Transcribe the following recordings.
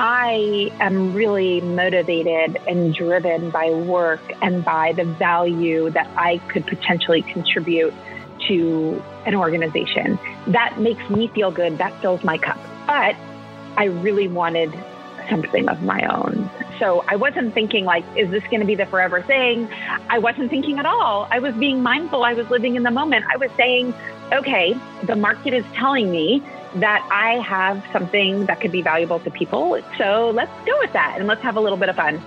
I am really motivated and driven by work and by the value that I could potentially contribute to an organization. That makes me feel good. That fills my cup. But I really wanted something of my own. So I wasn't thinking like, is this going to be the forever thing? I wasn't thinking at all. I was being mindful. I was living in the moment. I was saying, okay, the market is telling me that I have something that could be valuable to people. So let's go with that and let's have a little bit of fun.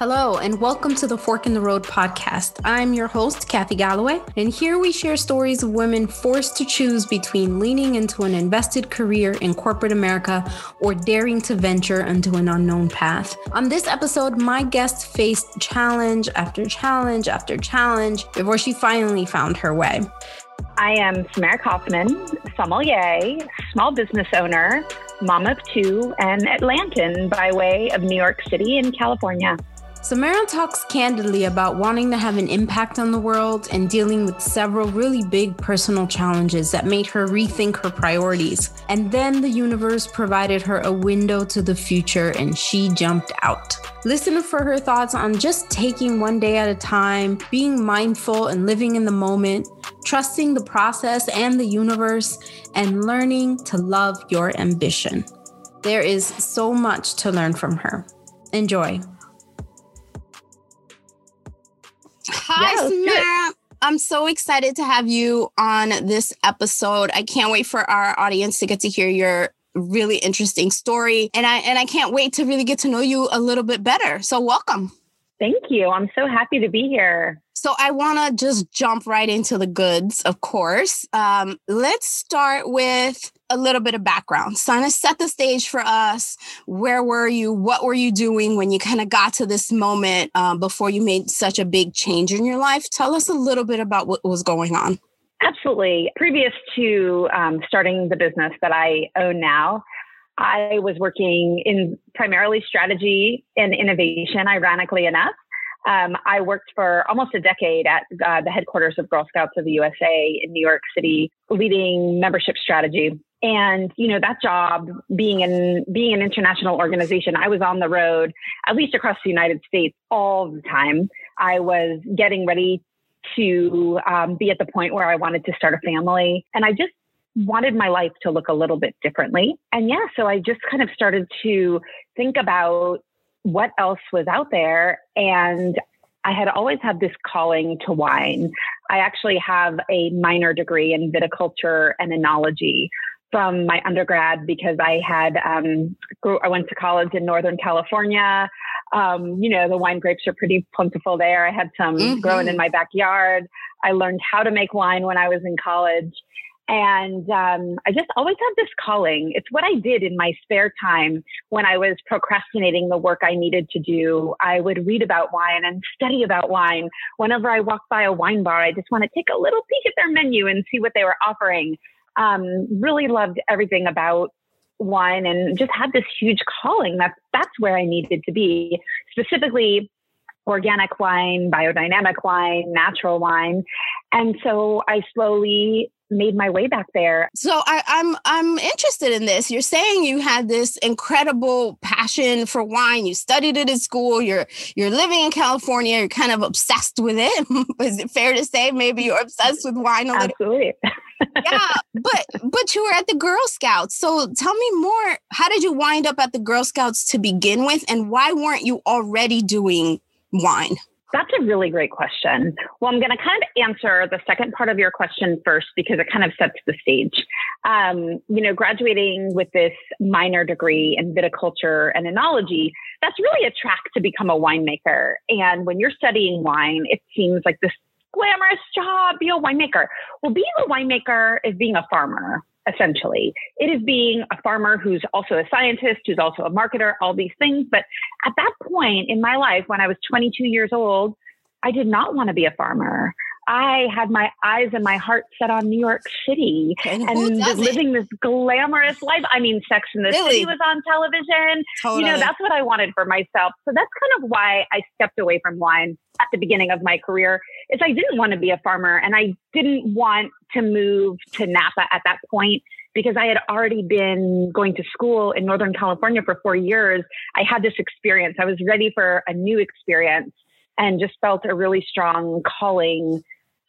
Hello, and welcome to the Fork in the Road podcast. I'm your host, Kathy Galloway, and here we share stories of women forced to choose between leaning into an invested career in corporate America or daring to venture into an unknown path. On this episode, my guest faced challenge after challenge after challenge before she finally found her way. I am Samara Kaufman, sommelier, small business owner, mom of two, and Atlantan by way of New York City in California. Samara talks candidly about wanting to have an impact on the world and dealing with several really big personal challenges that made her rethink her priorities. And then the universe provided her a window to the future and she jumped out. Listen for her thoughts on just taking one day at a time, being mindful and living in the moment, trusting the process and the universe, and learning to love your ambition. There is so much to learn from her. Enjoy. Hi, yeah, Samara. I'm so excited to have you on this episode. I can't wait for our audience to get to hear your really interesting story and I and I can't wait to really get to know you a little bit better. So welcome. Thank you. I'm so happy to be here. So I want to just jump right into the goods, of course. Um, let's start with a little bit of background. Of set the stage for us. Where were you? What were you doing when you kind of got to this moment um, before you made such a big change in your life? Tell us a little bit about what was going on. Absolutely. Previous to um, starting the business that I own now, I was working in primarily strategy and innovation, ironically enough. Um, I worked for almost a decade at uh, the headquarters of Girl Scouts of the USA in New York City, leading membership strategy. And you know that job, being in being an international organization, I was on the road, at least across the United States, all the time. I was getting ready to um, be at the point where I wanted to start a family, and I just wanted my life to look a little bit differently. And yeah, so I just kind of started to think about what else was out there. And I had always had this calling to wine. I actually have a minor degree in viticulture and enology from my undergrad because I had um, grew, I went to college in Northern California. Um, you know, the wine grapes are pretty plentiful there. I had some mm-hmm. growing in my backyard. I learned how to make wine when I was in college. And um, I just always had this calling. It's what I did in my spare time when I was procrastinating the work I needed to do. I would read about wine and study about wine. Whenever I walked by a wine bar, I just want to take a little peek at their menu and see what they were offering. Um, really loved everything about wine and just had this huge calling. That's that's where I needed to be. Specifically, organic wine, biodynamic wine, natural wine. And so I slowly made my way back there. So I, am I'm, I'm interested in this. You're saying you had this incredible passion for wine. You studied it in school. You're you're living in California. You're kind of obsessed with it. Is it fair to say maybe you're obsessed with wine a little? Absolutely. yeah, but but you were at the Girl Scouts. So tell me more. How did you wind up at the Girl Scouts to begin with, and why weren't you already doing wine? That's a really great question. Well, I'm going to kind of answer the second part of your question first because it kind of sets the stage. Um, you know, graduating with this minor degree in viticulture and enology, that's really a track to become a winemaker. And when you're studying wine, it seems like this glamorous job, be a winemaker. Well, being a winemaker is being a farmer essentially. It is being a farmer who's also a scientist, who's also a marketer, all these things. But at that point in my life, when I was 22 years old, I did not want to be a farmer. I had my eyes and my heart set on New York City and, and living this glamorous life. I mean, Sex in the really? City was on television. Totally. You know, that's what I wanted for myself. So that's kind of why I stepped away from wine at the beginning of my career. Is I didn't want to be a farmer and I didn't want to move to Napa at that point because I had already been going to school in Northern California for four years. I had this experience. I was ready for a new experience and just felt a really strong calling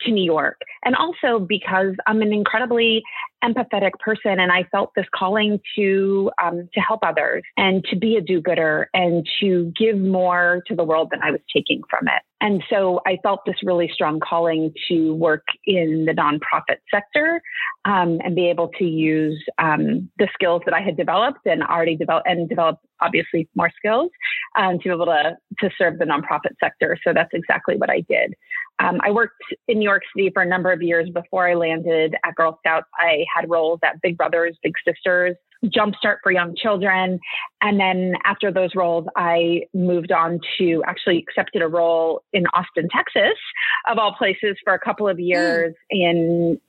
to New York. And also because I'm an incredibly empathetic person and I felt this calling to um, to help others and to be a do-gooder and to give more to the world than I was taking from it. And so I felt this really strong calling to work in the nonprofit sector um, and be able to use um, the skills that I had developed and already developed and develop obviously more skills um, to be able to to serve the nonprofit sector. So that's exactly what I did. Um, I worked in New York City for a number of years before I landed at Girl Scouts. I had roles at Big Brothers, Big Sisters, Jumpstart for Young Children. And then after those roles, I moved on to actually accepted a role in Austin, Texas, of all places, for a couple of years mm. in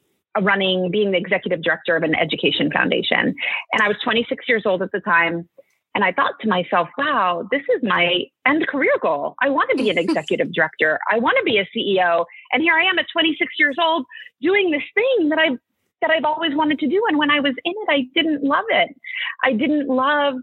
running, being the executive director of an education foundation. And I was 26 years old at the time. And I thought to myself, wow, this is my end career goal. I want to be an executive director. I want to be a CEO. And here I am at 26 years old doing this thing that I that I've always wanted to do. And when I was in it, I didn't love it. I didn't love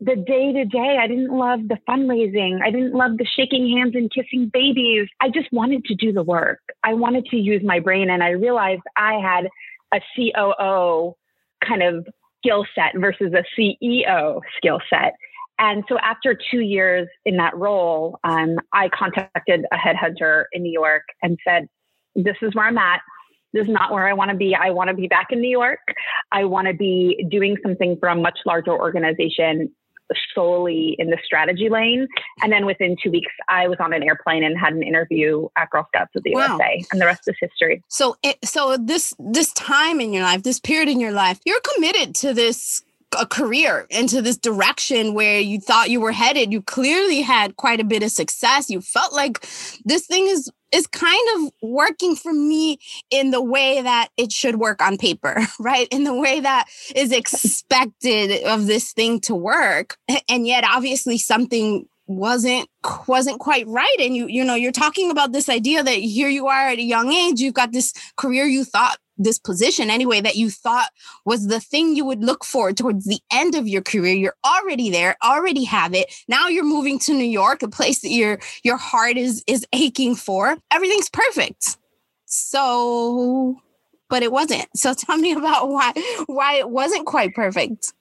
the day to day. I didn't love the fundraising. I didn't love the shaking hands and kissing babies. I just wanted to do the work. I wanted to use my brain. And I realized I had a COO kind of skill set versus a CEO skill set. And so after two years in that role, um, I contacted a headhunter in New York and said, This is where I'm at. This is not where I want to be. I want to be back in New York. I want to be doing something for a much larger organization solely in the strategy lane. And then within two weeks, I was on an airplane and had an interview at Girl Scouts of the wow. USA, and the rest is history. So, it, so this this time in your life, this period in your life, you're committed to this a career into this direction where you thought you were headed you clearly had quite a bit of success you felt like this thing is is kind of working for me in the way that it should work on paper, right? In the way that is expected of this thing to work. And yet obviously something wasn't wasn't quite right and you you know you're talking about this idea that here you are at a young age you've got this career you thought this position anyway that you thought was the thing you would look for towards the end of your career. You're already there already have it. Now you're moving to new york a place that your your heart is is aching for. Everything's perfect. So but it wasn't. So tell me about why why it wasn't quite perfect.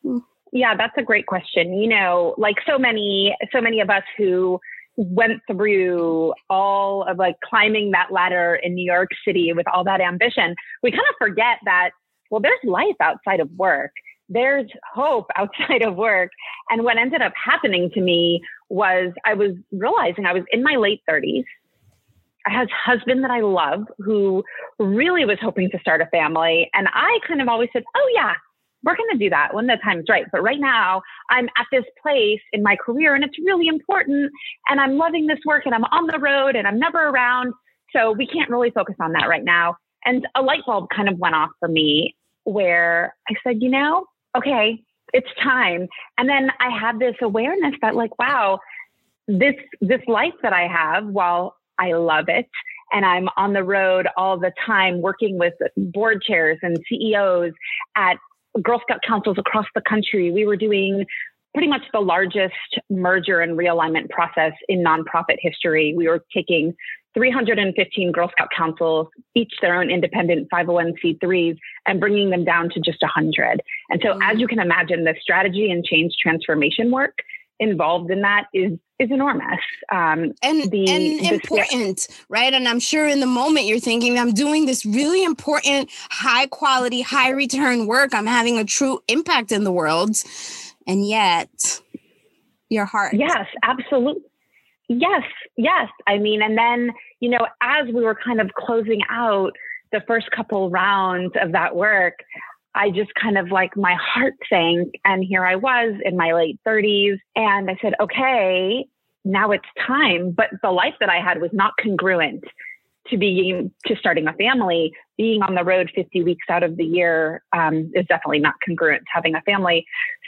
Yeah that's a great question. You know like so many so many of us who went through all of like climbing that ladder in New York City with all that ambition, we kind of forget that, well, there's life outside of work. There's hope outside of work. And what ended up happening to me was I was realizing I was in my late 30s. I had a husband that I love who really was hoping to start a family. And I kind of always said, oh, yeah, we're going to do that when the time's right. But right now, I'm at this place in my career and it's really important. And I'm loving this work and I'm on the road and I'm never around. So we can't really focus on that right now. And a light bulb kind of went off for me where I said, you know, okay, it's time. And then I had this awareness that, like, wow, this this life that I have, while I love it, and I'm on the road all the time working with board chairs and CEOs at Girl Scout councils across the country. We were doing pretty much the largest merger and realignment process in nonprofit history. We were taking 315 Girl Scout councils, each their own independent 501c3s, and bringing them down to just 100. And so, as mm. you can imagine, the strategy and change transformation work involved in that is is enormous. Um, and the, and the, important right? And i'm sure in the moment you're thinking i'm doing this really important high quality high return work. I'm having a true impact in the world. And yet your heart yes absolutely yes yes. I mean and then you know as we were kind of closing out the first couple rounds of that work I just kind of like my heart sank. And here I was in my late 30s. And I said, okay, now it's time. But the life that I had was not congruent to being to starting a family. Being on the road 50 weeks out of the year um, is definitely not congruent to having a family.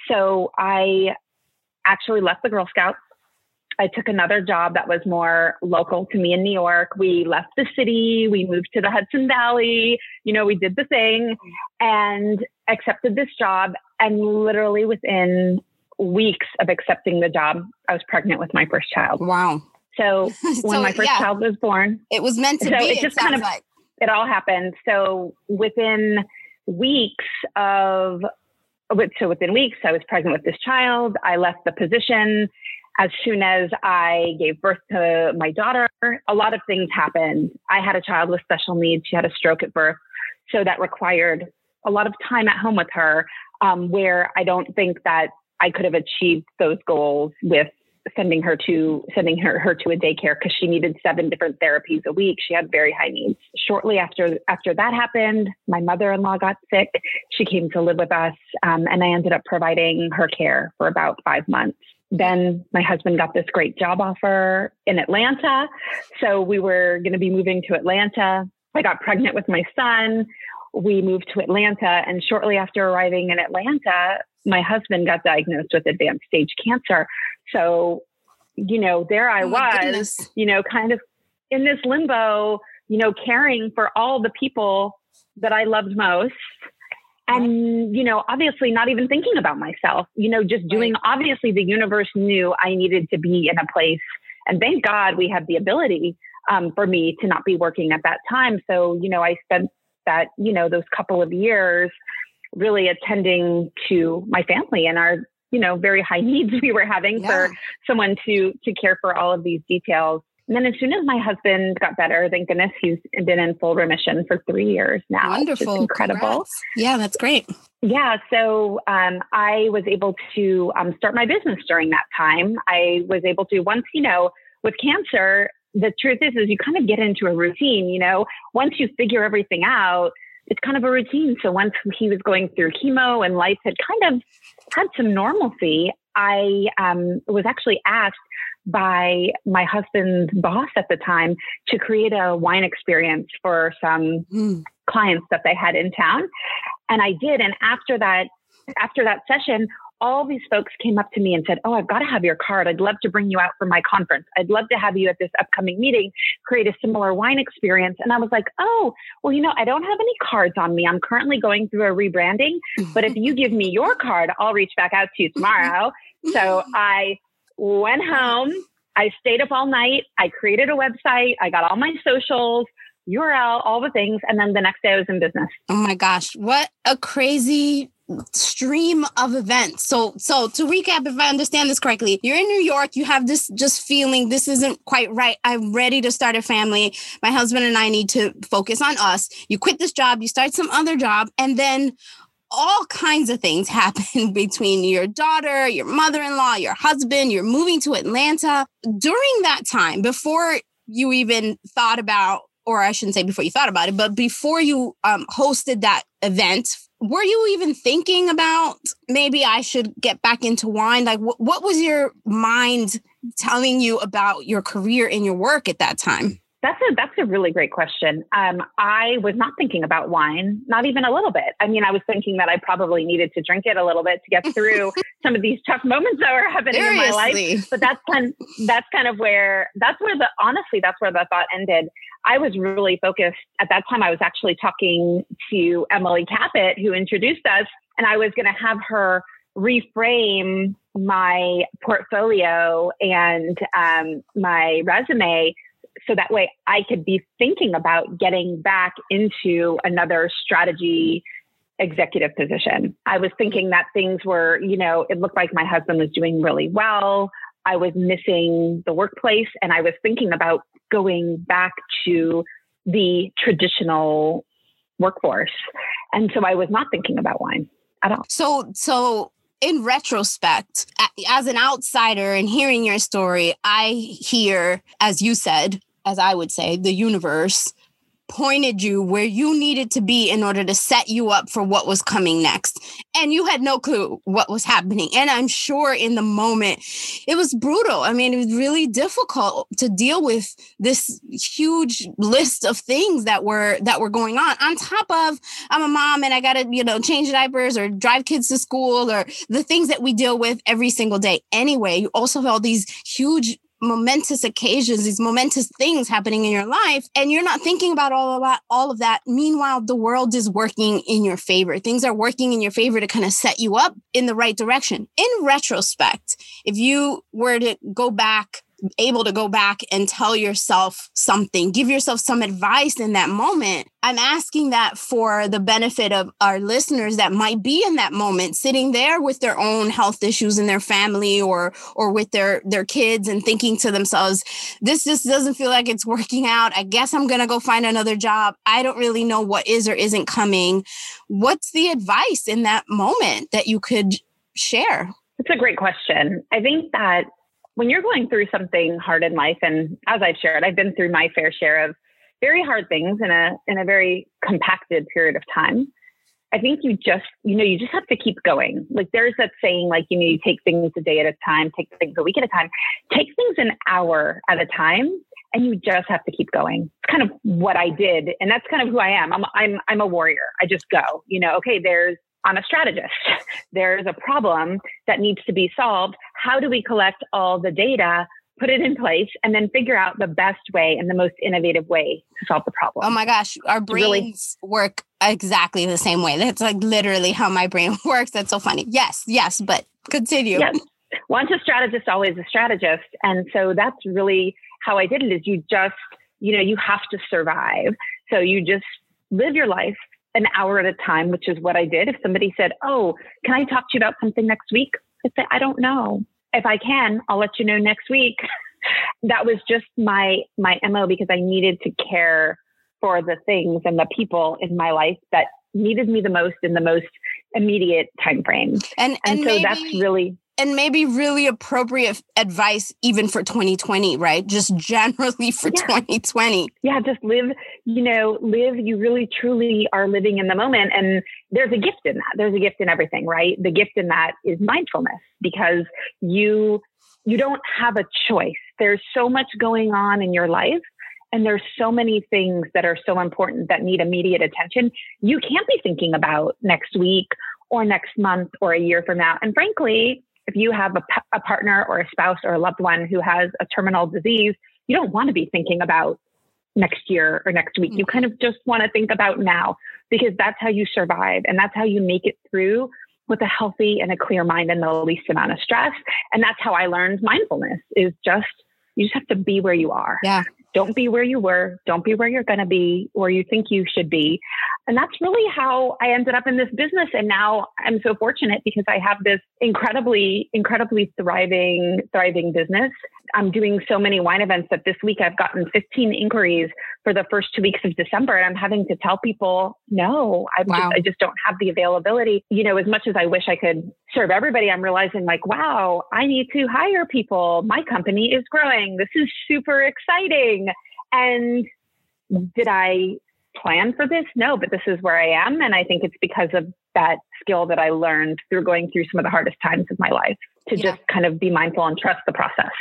So I actually left the Girl Scouts I took another job that was more local to me in New York. We mm-hmm. left the city, we moved to the Hudson Valley, you know, we did the thing. And accepted this job, and literally within weeks of accepting the job, I was pregnant with my first child. Wow. So, so when my first yeah. child was born, it was meant to so be. It just kind of like. it all happened. So within weeks of so within weeks, I was pregnant with this child. I left the position as soon as I gave birth to my daughter. A lot of things happened. I had a child with special needs. She had a stroke at birth. So that required a lot of time at home with her, um, where I don't think that I could have achieved those goals with sending her to sending her, her to a daycare because she needed seven different therapies a week. She had very high needs. Shortly after after that happened, my mother-in-law got sick. She came to live with us, um, and I ended up providing her care for about five months. Then my husband got this great job offer in Atlanta, so we were going to be moving to Atlanta. I got pregnant with my son. We moved to Atlanta, and shortly after arriving in Atlanta, my husband got diagnosed with advanced stage cancer. So, you know, there I oh was, goodness. you know, kind of in this limbo, you know, caring for all the people that I loved most. And, you know, obviously not even thinking about myself, you know, just doing, obviously the universe knew I needed to be in a place. And thank God we had the ability um, for me to not be working at that time. So, you know, I spent that, you know, those couple of years really attending to my family and our you know very high needs we were having yeah. for someone to to care for all of these details and then as soon as my husband got better thank goodness he's been in full remission for three years now wonderful. incredible. Congrats. yeah that's great. Yeah so um, i was able to um, start my business during that time. I was able to once you know with cancer the truth is is you kind of get into a routine you know? Once you figure everything out it's kind of a routine. So once he was going through chemo and life had kind of had some normalcy, I um, was actually asked by my husband's boss at the time to create a wine experience for some mm. clients that they had in town. And I did. And after that, after that session, all these folks came up to me and said, Oh, I've got to have your card. I'd love to bring you out for my conference. I'd love to have you at this upcoming meeting, create a similar wine experience. And I was like, Oh, well, you know, I don't have any cards on me. I'm currently going through a rebranding, but if you give me your card, I'll reach back out to you tomorrow. so I went home. I stayed up all night. I created a website. I got all my socials. URL, all the things. And then the next day I was in business. Oh my gosh. What a crazy stream of events. So so to recap if I understand this correctly, you're in New York, you have this just feeling this isn't quite right. I'm ready to start a family. My husband and I need to focus on us. You quit this job, you start some other job and then all kinds of things happen between your daughter, your mother-in-law, your husband, you're moving to Atlanta. During that time before you even thought about or I shouldn't say before you thought about it, but before you um, hosted that event were you even thinking about maybe I should get back into wine? Like, wh- what was your mind telling you about your career and your work at that time? That's a that's a really great question. Um, I was not thinking about wine, not even a little bit. I mean, I was thinking that I probably needed to drink it a little bit to get through some of these tough moments that were happening Seriously. in my life. But that's kind that's kind of where that's where the honestly that's where the thought ended. I was really focused at that time. I was actually talking to Emily Caput, who introduced us, and I was going to have her reframe my portfolio and um, my resume so that way I could be thinking about getting back into another strategy executive position. I was thinking that things were, you know, it looked like my husband was doing really well. I was missing the workplace and I was thinking about going back to the traditional workforce. And so I was not thinking about wine at all. So, so in retrospect, as an outsider and hearing your story, I hear, as you said, as I would say, the universe pointed you where you needed to be in order to set you up for what was coming next. And you had no clue what was happening. And I'm sure in the moment it was brutal. I mean, it was really difficult to deal with this huge list of things that were that were going on. On top of I'm a mom and I got to, you know, change diapers or drive kids to school or the things that we deal with every single day. Anyway, you also have all these huge momentous occasions, these momentous things happening in your life, and you're not thinking about all of that, all of that. Meanwhile, the world is working in your favor. Things are working in your favor to kind of set you up in the right direction. In retrospect, if you were to go back able to go back and tell yourself something, give yourself some advice in that moment. I'm asking that for the benefit of our listeners that might be in that moment, sitting there with their own health issues in their family or or with their their kids and thinking to themselves, this just doesn't feel like it's working out. I guess I'm gonna go find another job. I don't really know what is or isn't coming. What's the advice in that moment that you could share? That's a great question. I think that when you're going through something hard in life, and as I've shared, I've been through my fair share of very hard things in a in a very compacted period of time. I think you just, you know, you just have to keep going. Like there's that saying, like, you know, you take things a day at a time, take things a week at a time, take things an hour at a time, and you just have to keep going. It's kind of what I did. And that's kind of who I am. I'm I'm I'm a warrior. I just go, you know, okay, there's I'm a strategist. There's a problem that needs to be solved. How do we collect all the data, put it in place, and then figure out the best way and the most innovative way to solve the problem? Oh my gosh, our brains really- work exactly the same way. That's like literally how my brain works. That's so funny. Yes, yes, but continue. Yes. Once a strategist, always a strategist. And so that's really how I did it is you just, you know, you have to survive. So you just live your life an hour at a time, which is what I did. If somebody said, Oh, can I talk to you about something next week? I'd say, I don't know. If I can, I'll let you know next week. that was just my my MO because I needed to care for the things and the people in my life that needed me the most in the most immediate time frame. And and, and so maybe, that's really and maybe really appropriate advice even for 2020, right? Just generally for yeah. 2020. Yeah, just live, you know, live. You really truly are living in the moment. And there's a gift in that. There's a gift in everything, right? The gift in that is mindfulness because you you don't have a choice. There's so much going on in your life and there's so many things that are so important that need immediate attention. You can't be thinking about next week or next month or a year from now. And frankly, if you have a, a partner or a spouse or a loved one who has a terminal disease, you don't want to be thinking about next year or next week. You mm-hmm. kind of just want to think about now because that's how you survive and that's how you make it through with a healthy and a clear mind and the least amount of stress. And that's how I learned mindfulness is just you just have to be where you are. Yeah. Don't be where you were. Don't be where you're going to be or you think you should be. And that's really how I ended up in this business. And now I'm so fortunate because I have this incredibly, incredibly thriving, thriving business. I'm doing so many wine events that this week I've gotten 15 inquiries for the first two weeks of December. And I'm having to tell people, no, I, wow. just, I just don't have the availability. You know, as much as I wish I could serve everybody, I'm realizing like, wow, I need to hire people. My company is growing. This is super exciting. And did I plan for this? No, but this is where I am. And I think it's because of that skill that I learned through going through some of the hardest times of my life to yeah. just kind of be mindful and trust the process.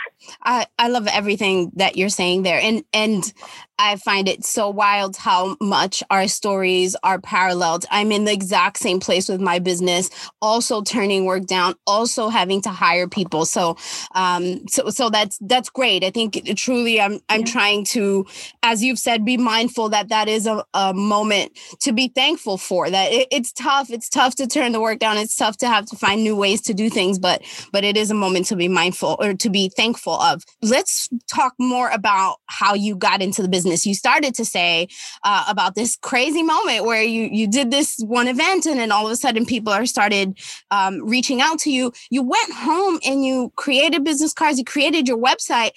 I, I love everything that you're saying there. And and I find it so wild how much our stories are paralleled. I'm in the exact same place with my business, also turning work down, also having to hire people. So um so so that's that's great. I think truly I'm I'm yeah. trying to, as you've said, be mindful that that is a, a moment to be thankful for. That it, it's tough. It's tough to turn the work down. It's tough to have to find new ways to do things, but but it is a moment to be mindful or to be thankful of. Let's talk more about how you got into the business. You started to say uh, about this crazy moment where you you did this one event and then all of a sudden people are started um, reaching out to you. You went home and you created business cards. You created your website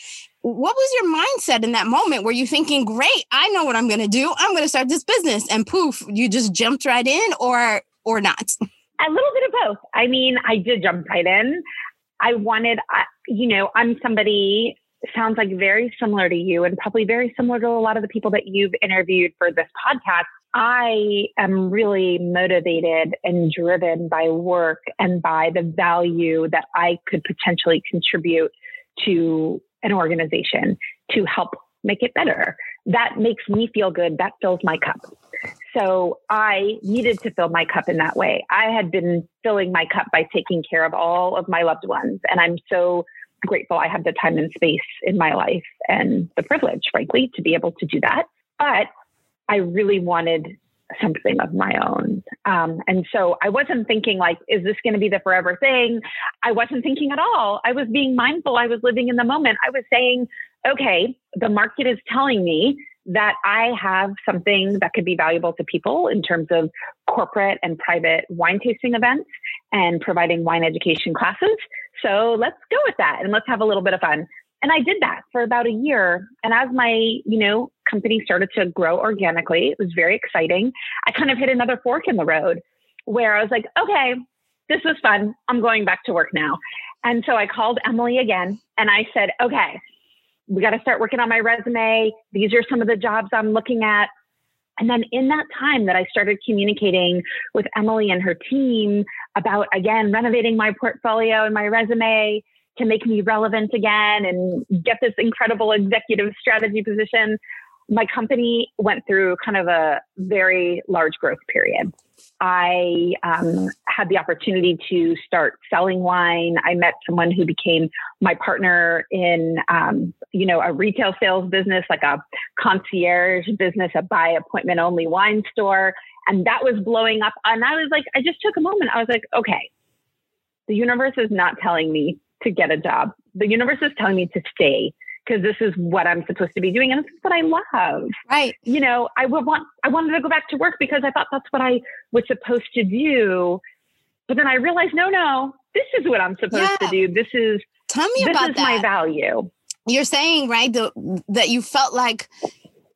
what was your mindset in that moment? Were you thinking, great, I know what I'm going to do. I'm going to start this business and poof, you just jumped right in or, or not? A little bit of both. I mean, I did jump right in. I wanted, you know, I'm somebody sounds like very similar to you and probably very similar to a lot of the people that you've interviewed for this podcast. I am really motivated and driven by work and by the value that I could potentially contribute to an organization to help make it better. That makes me feel good. That fills my cup. So I needed to fill my cup in that way. I had been filling my cup by taking care of all of my loved ones. And I'm so grateful I have the time and space in my life and the privilege, frankly, to be able to do that. But I really wanted something of my own. Um, and so I wasn't thinking like, is this going to be the forever thing? I wasn't thinking at all. I was being mindful. I was living in the moment. I was saying, okay, the market is telling me that I have something that could be valuable to people in terms of corporate and private wine tasting events and providing wine education classes. So let's go with that and let's have a little bit of fun. And I did that for about a year. And as my, you know, company started to grow organically, it was very exciting. I kind of hit another fork in the road where I was like, okay, this was fun. I'm going back to work now. And so I called Emily again and I said, okay, we got to start working on my resume. These are some of the jobs I'm looking at. And then in that time that I started communicating with Emily and her team about, again, renovating my portfolio and my resume to make me relevant again and get this incredible executive strategy position, my company went through kind of a very large growth period. I um, had the opportunity to start selling wine. I met someone who became my partner in, um, you know, a retail sales business, like a concierge business, a by appointment only wine store. And that was blowing up. And I was like, I just took a moment. I was like, okay, the universe is not telling me to get a job. The universe is telling me to stay because this is what I'm supposed to be doing and this is what I love. Right. You know, I would want I wanted to go back to work because I thought that's what I was supposed to do. But then I realized no, no, this is what I'm supposed yeah. to do. This is Tell me this about is that. my value. You're saying, right, the, that you felt like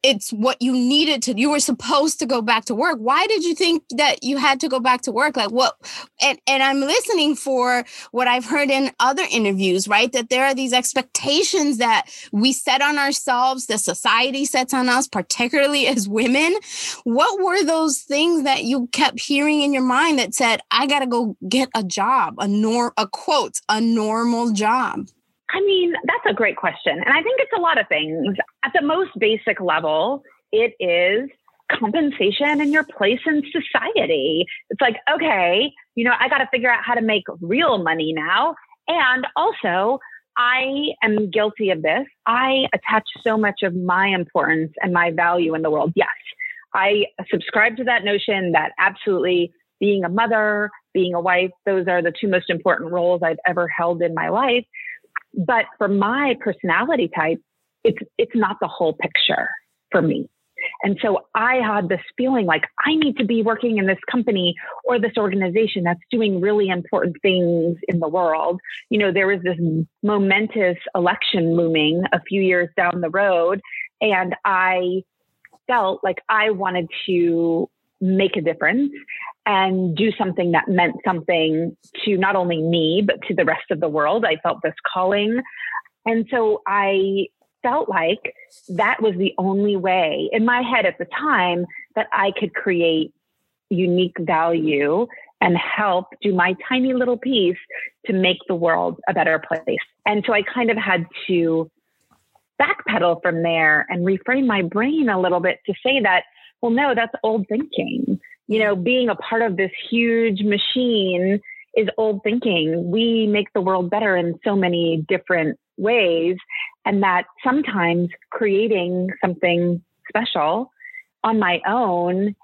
it's what you needed to you were supposed to go back to work. Why did you think that you had to go back to work? Like what and and i'm listening for what i've heard in other interviews right? That there are these expectations that we set on ourselves that society sets on us particularly as women. What were those things that you kept hearing in your mind that said i got to go get a job a nor a quote a normal job I mean, that's a great question. And I think it's a lot of things. At the most basic level, it is compensation and your place in society. It's like, okay, you know, I got to figure out how to make real money now. And also, I am guilty of this. I attach so much of my importance and my value in the world. Yes, I subscribe to that notion that absolutely being a mother, being a wife, those are the two most important roles I've ever held in my life. But for my personality type, it's it's not the whole picture for me. And so I had this feeling like I need to be working in this company or this organization that's doing really important things in the world. You know, there was this momentous election looming a few years down the road, and I felt like I wanted to make a difference and do something that meant something to not only me, but to the rest of the world. I felt this calling. And so I felt like that was the only way in my head at the time that I could create unique value and help do my tiny little piece to make the world a better place. And so I kind of had to backpedal from there and reframe my brain a little bit to say that well, no, that's old thinking. You know, being a part of this huge machine is old thinking. We make the world better in so many different ways, and that sometimes creating something special on my own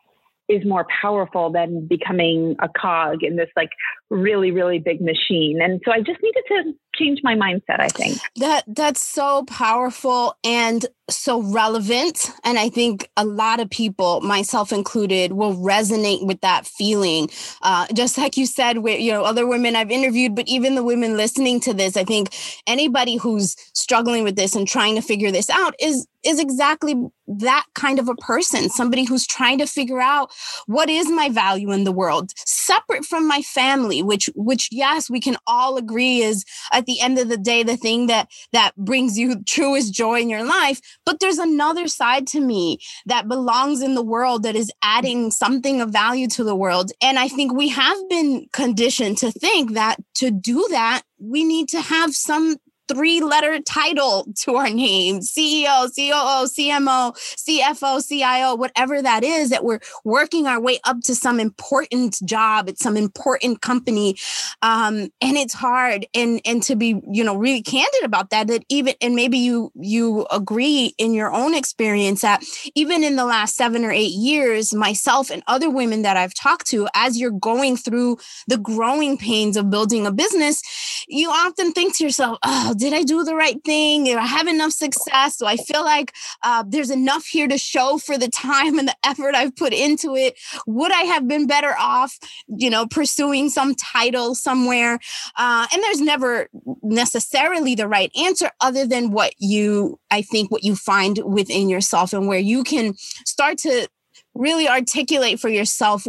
is more powerful than becoming a cog in this like really really big machine and so i just needed to change my mindset i think. That that's so powerful and so relevant and i think a lot of people myself included will resonate with that feeling. Uh, just like you said with you know other women i've interviewed but even the women listening to this i think anybody who's struggling with this and trying to figure this out is is exactly that kind of a person somebody who's trying to figure out what is my value in the world. Separate from my family which which yes we can all agree is at the end of the day the thing that that brings you truest joy in your life but there's another side to me that belongs in the world that is adding something of value to the world. And i think we have been conditioned to think that to do that we need to have some three letter title to our name CEO, COO, CMO, CFO, CIO, whatever that is, that we're working our way up to some important job at some important company. Um, and it's hard. And, and to be, you know, really candid about that, that even, and maybe you, you agree in your own experience that even in the last seven or eight years, myself and other women that I've talked to, as you're going through the growing pains of building a business, you often think to yourself, oh, did I do the right thing? Do I have enough success? Do I feel like uh, there's enough here to show for the time and the effort I've put into it? Would I have been better off, you know, pursuing some title somewhere? Uh, and there's never necessarily the right answer other than what you, I think, what you find within yourself and where you can start to really articulate for yourself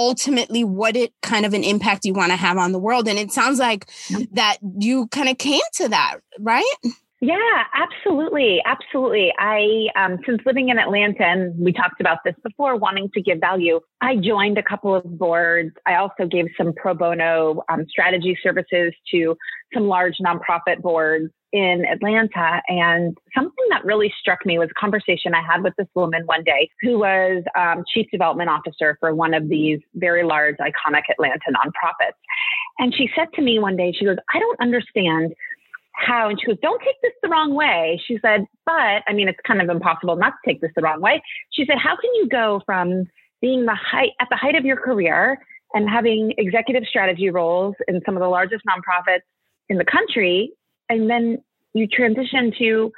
ultimately what it kind of an impact you want to have on the world and it sounds like that you kind of came to that right yeah, absolutely. Absolutely. I, um, since living in Atlanta, and we talked about this before, wanting to give value, I joined a couple of boards. I also gave some pro bono um, strategy services to some large nonprofit boards in Atlanta. And something that really struck me was a conversation I had with this woman one day who was um, chief development officer for one of these very large, iconic Atlanta nonprofits. And she said to me one day, she goes, I don't understand how, and she goes, don't take this the wrong way. She said, but I mean, it's kind of impossible not to take this the wrong way. She said, how can you go from being the height at the height of your career and having executive strategy roles in some of the largest nonprofits in the country and then you transition to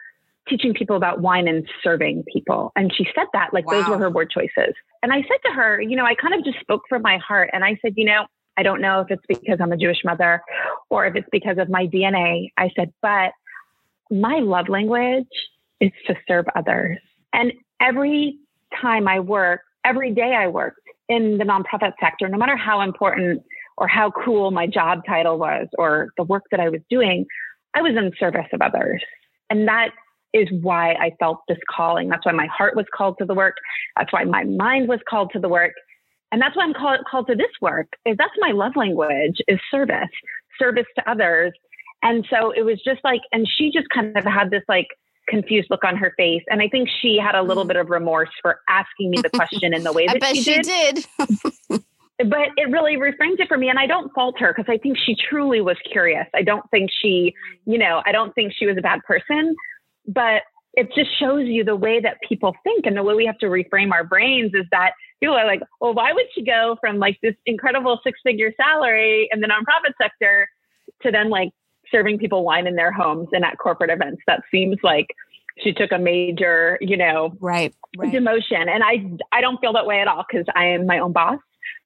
teaching people about wine and serving people. And she said that, like, wow. those were her word choices. And I said to her, you know, I kind of just spoke from my heart. And I said, you know, I don't know if it's because I'm a Jewish mother or if it's because of my DNA. I said, but my love language is to serve others. And every time I work, every day I worked in the nonprofit sector, no matter how important or how cool my job title was or the work that I was doing, I was in service of others. And that is why I felt this calling. That's why my heart was called to the work. That's why my mind was called to the work. And that's why I'm called, called to this work is that's my love language is service, service to others. And so it was just like, and she just kind of had this like confused look on her face. And I think she had a little mm. bit of remorse for asking me the question in the way that I bet she, she did. did. but it really reframed it for me and i don't fault her because i think she truly was curious i don't think she you know i don't think she was a bad person but it just shows you the way that people think and the way we have to reframe our brains is that people are like well why would she go from like this incredible six figure salary in the nonprofit sector to then like serving people wine in their homes and at corporate events that seems like she took a major you know right, right. demotion and i i don't feel that way at all because i am my own boss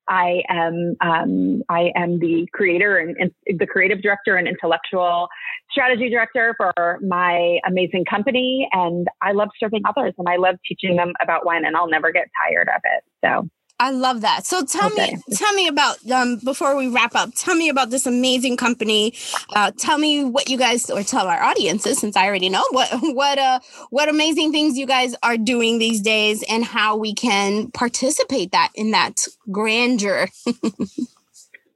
I am um, I am the creator and, and, the creative director and intellectual strategy director for my amazing company, and I love serving others and I love teaching them about wine, and I'll never get tired of it. So I love that. So tell okay. me, tell me about um before we wrap up. Tell me about this amazing company. Uh, tell me what you guys, or tell our audiences, since I already know what what uh what amazing things you guys are doing these days, and how we can participate that in that grandeur.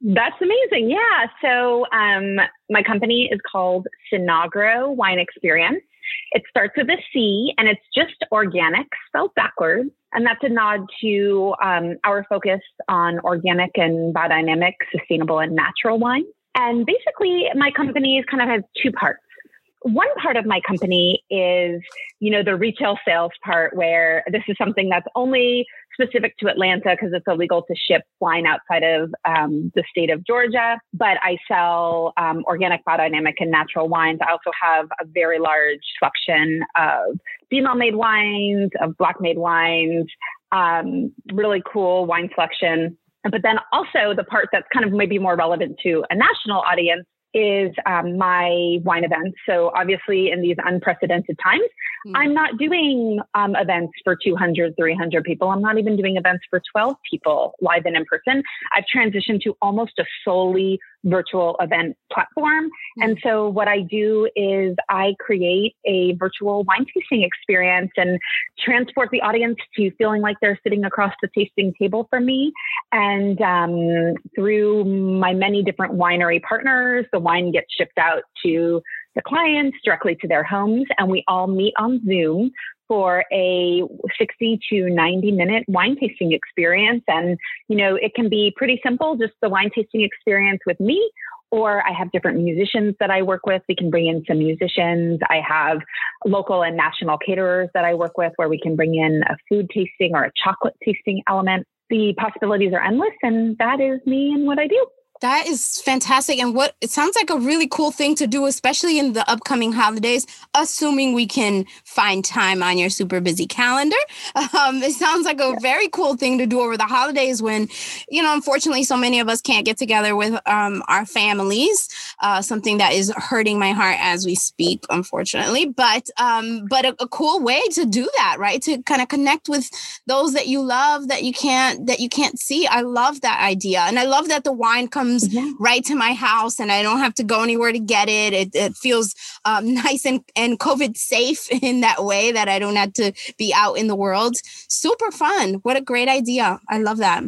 That's amazing. Yeah. So um, my company is called Cinagro Wine Experience. It starts with a C and it's just organic, spelled backwards. And that's a nod to um, our focus on organic and biodynamic, sustainable, and natural wine. And basically, my company is kind of has two parts. One part of my company is, you know, the retail sales part where this is something that's only specific to Atlanta because it's illegal to ship wine outside of um, the state of Georgia. But I sell um, organic, biodynamic, and natural wines. I also have a very large selection of female made wines, of black made wines, um, really cool wine selection. But then also the part that's kind of maybe more relevant to a national audience is um, my wine events. So obviously in these unprecedented times, mm. I'm not doing um, events for 200, 300 people. I'm not even doing events for 12 people live and in person. I've transitioned to almost a solely virtual event platform. Mm-hmm. And so what I do is I create a virtual wine tasting experience and transport the audience to feeling like they're sitting across the tasting table from me. And um, through my many different winery partners, the wine gets shipped out to the clients directly to their homes, and we all meet on Zoom for a 60 to 90 minute wine tasting experience. And, you know, it can be pretty simple, just the wine tasting experience with me, or I have different musicians that I work with. We can bring in some musicians. I have local and national caterers that I work with where we can bring in a food tasting or a chocolate tasting element. The possibilities are endless, and that is me and what I do. That is fantastic. And what it sounds like a really cool thing to do, especially in the upcoming holidays, assuming we can find time on your super busy calendar. Um, it sounds like a very cool thing to do over the holidays when, you know, unfortunately, so many of us can't get together with um, our families. Uh, something that is hurting my heart as we speak, unfortunately. But um, but a, a cool way to do that, right? To kind of connect with those that you love that you can't that you can't see. I love that idea, and I love that the wine comes comes yeah. right to my house and I don't have to go anywhere to get it. It, it feels um, nice and, and COVID safe in that way that I don't have to be out in the world. Super fun. What a great idea. I love that.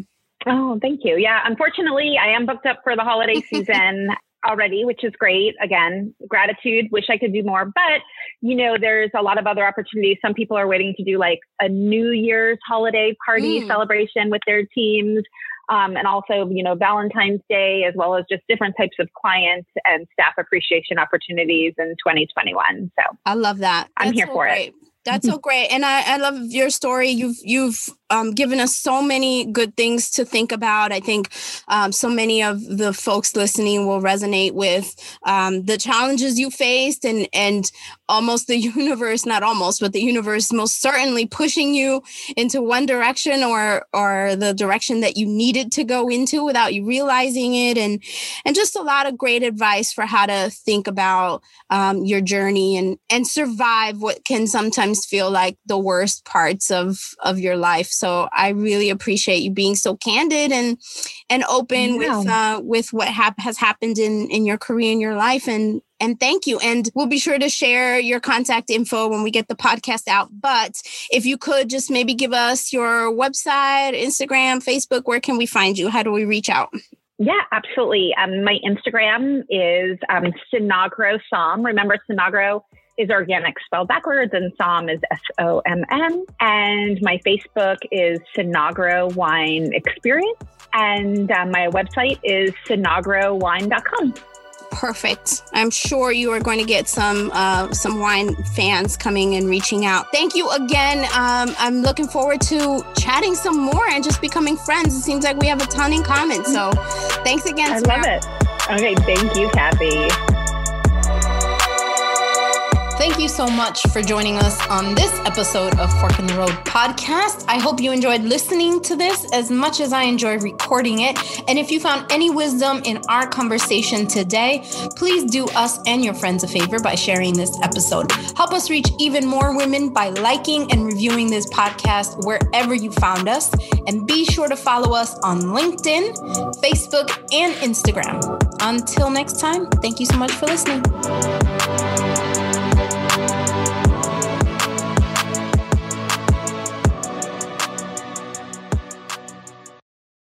Oh, thank you. Yeah, unfortunately, I am booked up for the holiday season already, which is great. Again, gratitude. Wish I could do more, but you know, there's a lot of other opportunities. Some people are waiting to do like a New Year's holiday party mm. celebration with their teams um, and also, you know, Valentine's Day, as well as just different types of clients and staff appreciation opportunities in 2021. So I love that. I'm That's here so for great. it. That's so great, and I, I love your story. You've you've um, given us so many good things to think about. I think um, so many of the folks listening will resonate with um, the challenges you faced, and and almost the universe, not almost, but the universe most certainly pushing you into one direction or or the direction that you needed to go into without you realizing it, and and just a lot of great advice for how to think about um, your journey and and survive what can sometimes sometimes feel like the worst parts of of your life. So I really appreciate you being so candid and and open yeah. with uh, with what hap- has happened in in your career in your life and and thank you. And we'll be sure to share your contact info when we get the podcast out. But if you could just maybe give us your website, Instagram, Facebook, where can we find you? How do we reach out? Yeah, absolutely. Um, my Instagram is um, Cinagro Somm. Remember, Cinagro is organic spelled backwards and Somm is S O M M. And my Facebook is Cinagro Wine Experience. And uh, my website is cinagrowine.com. Perfect. I'm sure you are going to get some uh, some wine fans coming and reaching out. Thank you again. Um, I'm looking forward to chatting some more and just becoming friends. It seems like we have a ton in common. So, thanks again. I love it. Okay, thank you, Kathy. Thank you so much for joining us on this episode of Fork in the Road podcast. I hope you enjoyed listening to this as much as I enjoy recording it. And if you found any wisdom in our conversation today, please do us and your friends a favor by sharing this episode. Help us reach even more women by liking and reviewing this podcast wherever you found us. And be sure to follow us on LinkedIn, Facebook, and Instagram. Until next time, thank you so much for listening.